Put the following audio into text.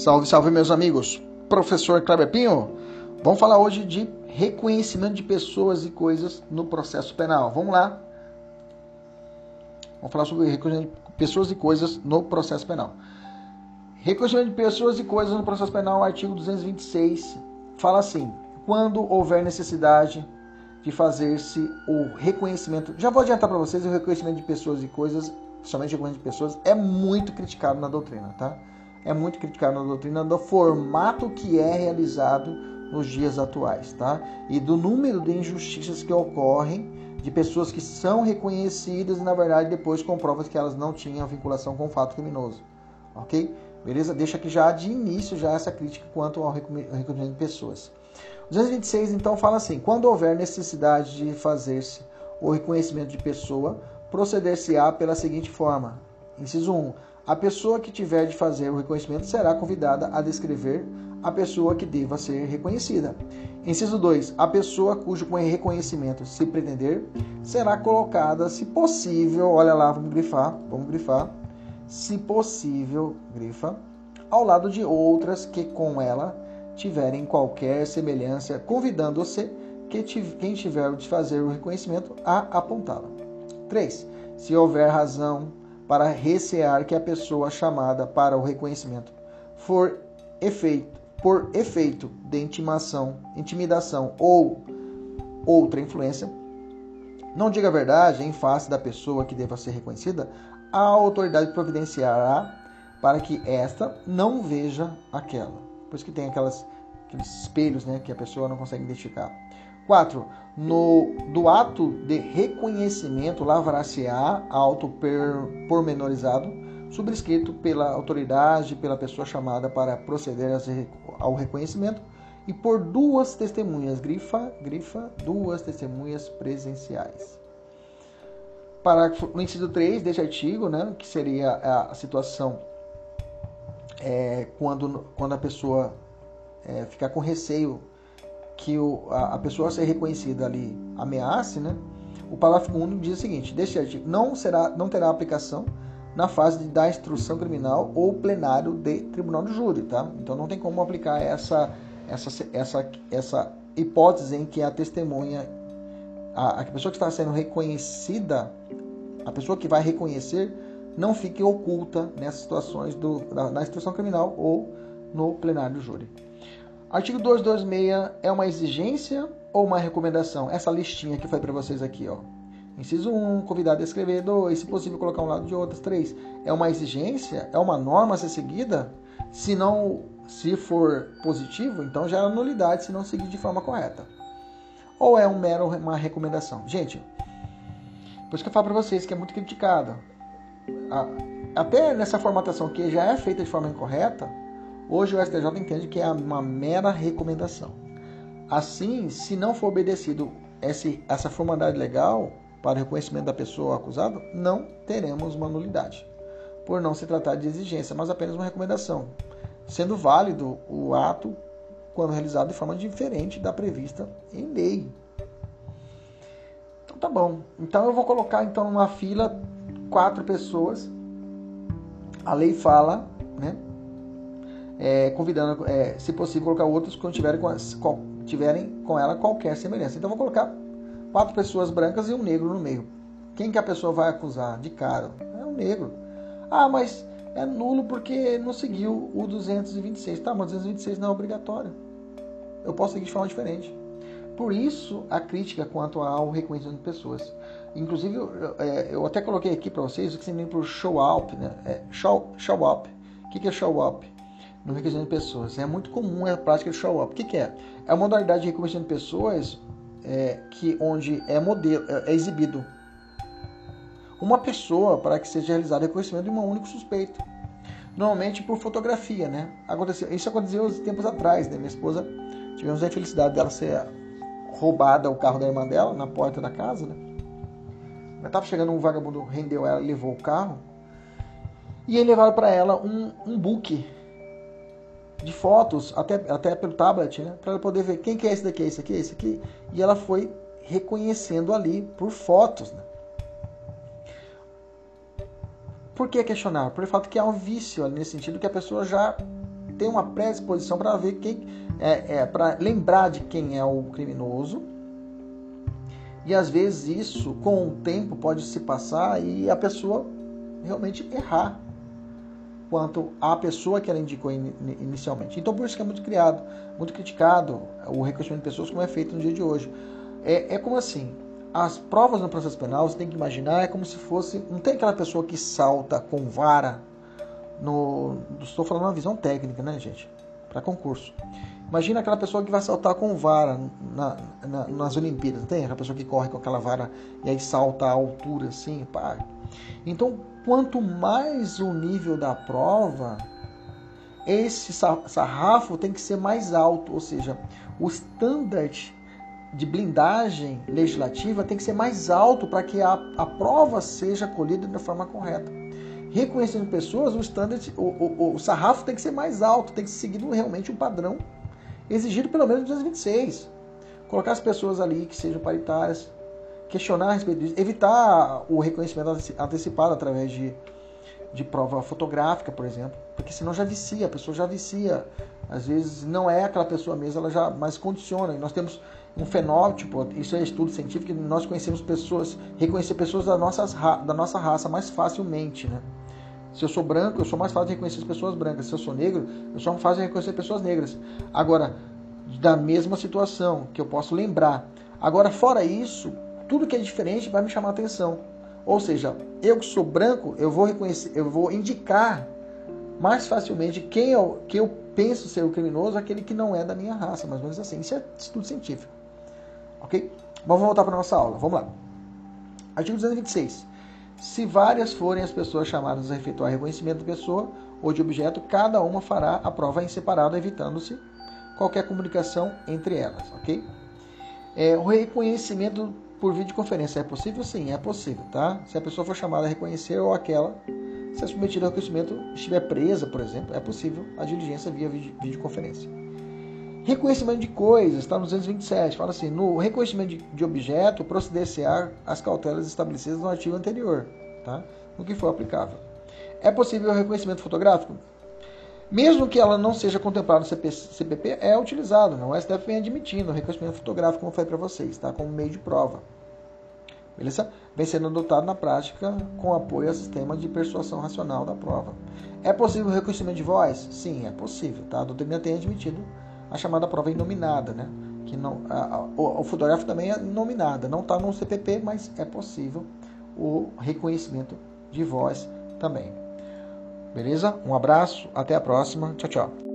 Salve, salve, meus amigos. Professor Kleber Pinho. Vamos falar hoje de reconhecimento de pessoas e coisas no processo penal. Vamos lá. Vamos falar sobre reconhecimento de pessoas e coisas no processo penal. Reconhecimento de pessoas e coisas no processo penal, artigo 226, fala assim: quando houver necessidade de fazer-se o reconhecimento. Já vou adiantar para vocês: o reconhecimento de pessoas e coisas, somente reconhecimento de pessoas, é muito criticado na doutrina, tá? É muito criticado na doutrina do formato que é realizado nos dias atuais, tá? E do número de injustiças que ocorrem de pessoas que são reconhecidas e na verdade depois comprovas que elas não tinham vinculação com o fato criminoso, ok? Beleza? Deixa aqui já de início já essa crítica quanto ao reconhecimento de pessoas. O 226 então fala assim: quando houver necessidade de fazer-se o reconhecimento de pessoa, proceder-se-á pela seguinte forma: inciso 1 a pessoa que tiver de fazer o reconhecimento será convidada a descrever a pessoa que deva ser reconhecida. Inciso 2. A pessoa cujo reconhecimento se pretender será colocada, se possível, olha lá, vamos grifar, vamos grifar, se possível, grifa, ao lado de outras que com ela tiverem qualquer semelhança, convidando-se que quem tiver de fazer o reconhecimento a apontá-la. 3. Se houver razão para recear que a pessoa chamada para o reconhecimento for efeito, por efeito de intimação, intimidação ou outra influência, não diga a verdade em face da pessoa que deva ser reconhecida, a autoridade providenciará para que esta não veja aquela. Por isso que tem aquelas, aqueles espelhos né, que a pessoa não consegue identificar. 4. No, do ato de reconhecimento lavrar-se-á auto pormenorizado, subscrito pela autoridade, pela pessoa chamada para proceder ao reconhecimento, e por duas testemunhas, grifa, grifa, duas testemunhas presenciais. Parágrafo, no inciso 3 deste artigo, né, que seria a situação é, quando, quando a pessoa é, ficar com receio que o, a, a, pessoa a ser reconhecida ali ameace, né? O parágrafo único diz o seguinte: deste artigo não será, não terá aplicação na fase de, da instrução criminal ou plenário de tribunal de júri, tá? Então não tem como aplicar essa essa essa essa hipótese em que a testemunha a, a pessoa que está sendo reconhecida, a pessoa que vai reconhecer não fique oculta nessas situações do, da, instrução criminal ou no plenário do júri. Artigo 226 é uma exigência ou uma recomendação? Essa listinha que foi para vocês aqui, ó. Inciso 1, convidado a escrever. 2, se possível colocar um lado de outras. 3, é uma exigência? É uma norma a ser seguida? Se não, se for positivo, então já é nulidade se não seguir de forma correta. Ou é um mero uma recomendação? Gente, por isso que eu falo para vocês que é muito criticado. Até nessa formatação que já é feita de forma incorreta, Hoje o STJ entende que é uma mera recomendação. Assim, se não for obedecido esse, essa formalidade legal para o reconhecimento da pessoa acusada, não teremos uma nulidade, por não se tratar de exigência, mas apenas uma recomendação, sendo válido o ato quando realizado de forma diferente da prevista em lei. Então tá bom. Então eu vou colocar então numa fila quatro pessoas. A lei fala, né? É, convidando, é, se possível, colocar outros quando tiverem com, tiverem com ela qualquer semelhança. Então, vou colocar quatro pessoas brancas e um negro no meio. Quem que a pessoa vai acusar de cara? É um negro. Ah, mas é nulo porque não seguiu o 226. Tá, mas 226 não é obrigatório. Eu posso seguir de forma diferente. Por isso, a crítica quanto ao reconhecimento de pessoas. Inclusive, eu, é, até coloquei aqui para vocês o que se chama por show-up. Né? É, show, show up. O que é show-up? No reconhecimento de pessoas. É muito comum a prática de show-up. O que, que, é? É uma modalidade de reconhecimento de pessoas é, que, onde é, modelo, é, é exibido uma pessoa para que seja realizado o reconhecimento de um único suspeito. Normalmente por fotografia, né? Aconteceu, isso aconteceu uns tempos atrás, né? Minha esposa, tivemos a infelicidade dela ser roubada o carro da irmã dela na porta da casa, né? Mas estava chegando um vagabundo, rendeu ela, levou o carro. E ele levaram para ela um, um book de fotos, até, até pelo tablet, né? Para ela poder ver quem que é esse daqui, esse aqui, esse aqui. E ela foi reconhecendo ali por fotos. Né? Por que questionar? Por fato que há um vício ali nesse sentido que a pessoa já tem uma predisposição para ver quem é, é para lembrar de quem é o criminoso. E às vezes isso, com o tempo, pode se passar e a pessoa realmente errar quanto à pessoa que ela indicou in, inicialmente. Então, por isso que é muito criado, muito criticado o reconhecimento de pessoas como é feito no dia de hoje. É, é como assim, as provas no processo penal, você tem que imaginar, é como se fosse. Não tem aquela pessoa que salta com vara no. Estou falando uma visão técnica, né, gente? Para concurso. Imagina aquela pessoa que vai saltar com vara na, na, nas Olimpíadas, não tem? Aquela pessoa que corre com aquela vara e aí salta a altura assim, pá. Então, quanto mais o nível da prova, esse sarrafo tem que ser mais alto, ou seja, o standard de blindagem legislativa tem que ser mais alto para que a, a prova seja colhida da forma correta. Reconhecendo pessoas, o standard, o, o, o, sarrafo tem que ser mais alto, tem que ser seguido realmente um padrão exigido pelo menos 226. Colocar as pessoas ali que sejam paritárias, questionar a respeito disso, evitar o reconhecimento antecipado através de, de prova fotográfica, por exemplo, porque senão já vicia, a pessoa já vicia. Às vezes não é aquela pessoa mesmo, ela já mais condiciona. E nós temos um fenótipo, isso é estudo científico, nós conhecemos pessoas, reconhecer pessoas da nossa, da nossa raça mais facilmente, né? Se eu sou branco, eu sou mais fácil de reconhecer as pessoas brancas. Se eu sou negro, eu sou mais fácil de reconhecer pessoas negras. Agora, da mesma situação, que eu posso lembrar. Agora, fora isso, tudo que é diferente vai me chamar a atenção. Ou seja, eu que sou branco, eu vou reconhecer, eu vou indicar mais facilmente quem eu, que eu penso ser o criminoso, aquele que não é da minha raça, mais ou menos assim. Isso é estudo científico. Ok? Vamos voltar para a nossa aula. Vamos lá. Artigo 226. Se várias forem as pessoas chamadas a efetuar reconhecimento de pessoa ou de objeto, cada uma fará a prova em separado, evitando-se qualquer comunicação entre elas. Ok? É, o reconhecimento por videoconferência é possível? Sim, é possível, tá? Se a pessoa for chamada a reconhecer ou aquela se a submetida ao reconhecimento estiver presa, por exemplo, é possível a diligência via videoconferência. Reconhecimento de coisas, está no 227, fala assim, no reconhecimento de, de objeto, proceder-se-á as cautelas estabelecidas no artigo anterior, tá? no que for aplicável. É possível o reconhecimento fotográfico? Mesmo que ela não seja contemplada no CPP, é utilizado. Né? O STF vem admitindo o reconhecimento fotográfico, como eu falei para vocês, tá? como meio de prova. Beleza? Vem sendo adotado na prática com apoio ao sistema de persuasão racional da prova. É possível o reconhecimento de voz? Sim, é possível. Tá? A doutrina tem admitido a chamada prova inominada, né? Que não, a, a, o, o fotográfico também é inominada, não está no CPP, mas é possível o reconhecimento de voz também. Beleza? Um abraço, até a próxima. Tchau, tchau.